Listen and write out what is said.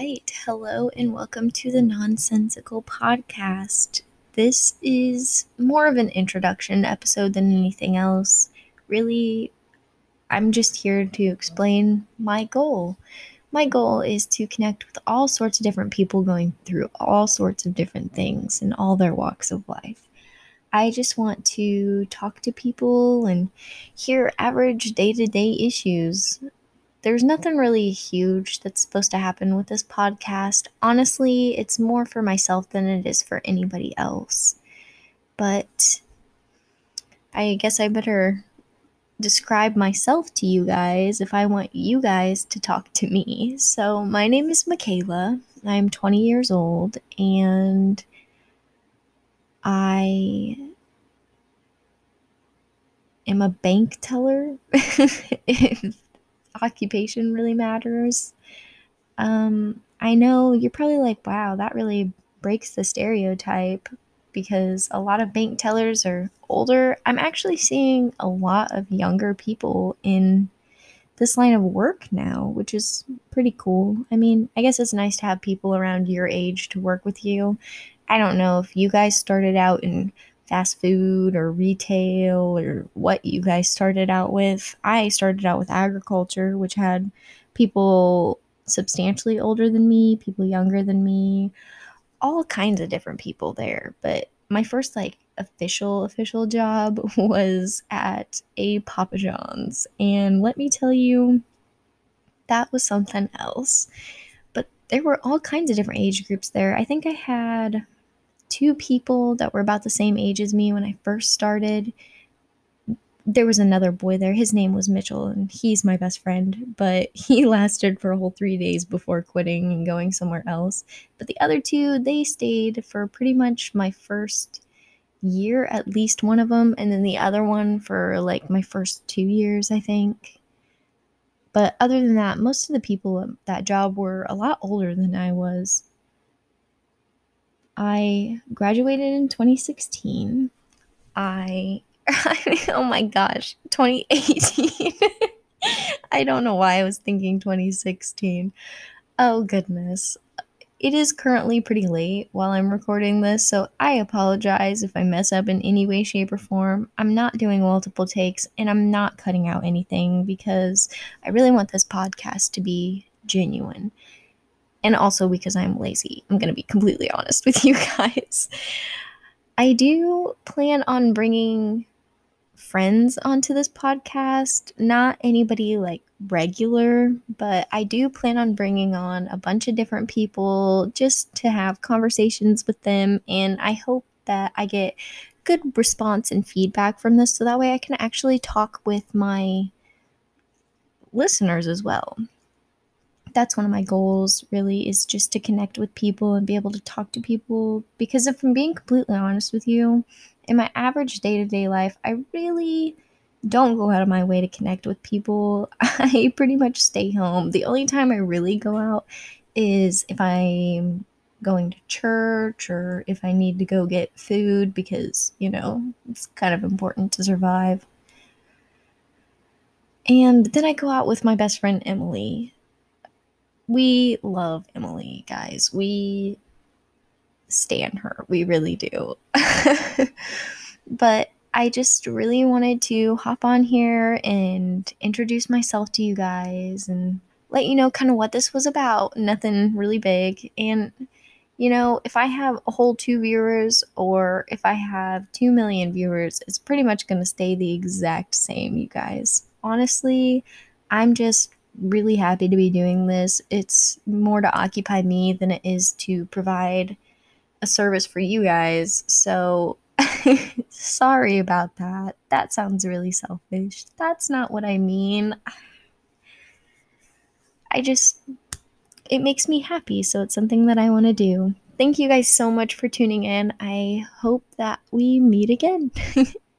right. Hello and welcome to the Nonsensical Podcast. This is more of an introduction episode than anything else. Really, I'm just here to explain my goal. My goal is to connect with all sorts of different people going through all sorts of different things in all their walks of life. I just want to talk to people and hear average day to day issues there's nothing really huge that's supposed to happen with this podcast. Honestly, it's more for myself than it is for anybody else. But I guess I better describe myself to you guys if I want you guys to talk to me. So, my name is Makayla. I'm 20 years old and I am a bank teller. occupation really matters. Um, I know you're probably like, wow, that really breaks the stereotype because a lot of bank tellers are older. I'm actually seeing a lot of younger people in this line of work now, which is pretty cool. I mean, I guess it's nice to have people around your age to work with you. I don't know if you guys started out in fast food or retail or what you guys started out with. I started out with agriculture, which had people substantially older than me, people younger than me, all kinds of different people there. But my first like official official job was at a Papa John's, and let me tell you, that was something else. But there were all kinds of different age groups there. I think I had two people that were about the same age as me when I first started. There was another boy there. His name was Mitchell, and he's my best friend, but he lasted for a whole three days before quitting and going somewhere else. But the other two, they stayed for pretty much my first year, at least one of them, and then the other one for like my first two years, I think. But other than that, most of the people at that job were a lot older than I was. I graduated in 2016. I, oh my gosh, 2018. I don't know why I was thinking 2016. Oh goodness. It is currently pretty late while I'm recording this, so I apologize if I mess up in any way, shape, or form. I'm not doing multiple takes and I'm not cutting out anything because I really want this podcast to be genuine and also because I'm lazy. I'm going to be completely honest with you guys. I do plan on bringing friends onto this podcast, not anybody like regular, but I do plan on bringing on a bunch of different people just to have conversations with them and I hope that I get good response and feedback from this so that way I can actually talk with my listeners as well that's one of my goals really is just to connect with people and be able to talk to people because if I'm being completely honest with you, in my average day-to-day life, I really don't go out of my way to connect with people. I pretty much stay home. The only time I really go out is if I'm going to church or if I need to go get food because, you know, it's kind of important to survive. And then I go out with my best friend Emily we love Emily, guys. We stand her. We really do. but I just really wanted to hop on here and introduce myself to you guys and let you know kind of what this was about. Nothing really big. And, you know, if I have a whole two viewers or if I have two million viewers, it's pretty much going to stay the exact same, you guys. Honestly, I'm just really happy to be doing this. It's more to occupy me than it is to provide a service for you guys. So sorry about that. That sounds really selfish. That's not what I mean. I just, it makes me happy. So it's something that I want to do. Thank you guys so much for tuning in. I hope that we meet again.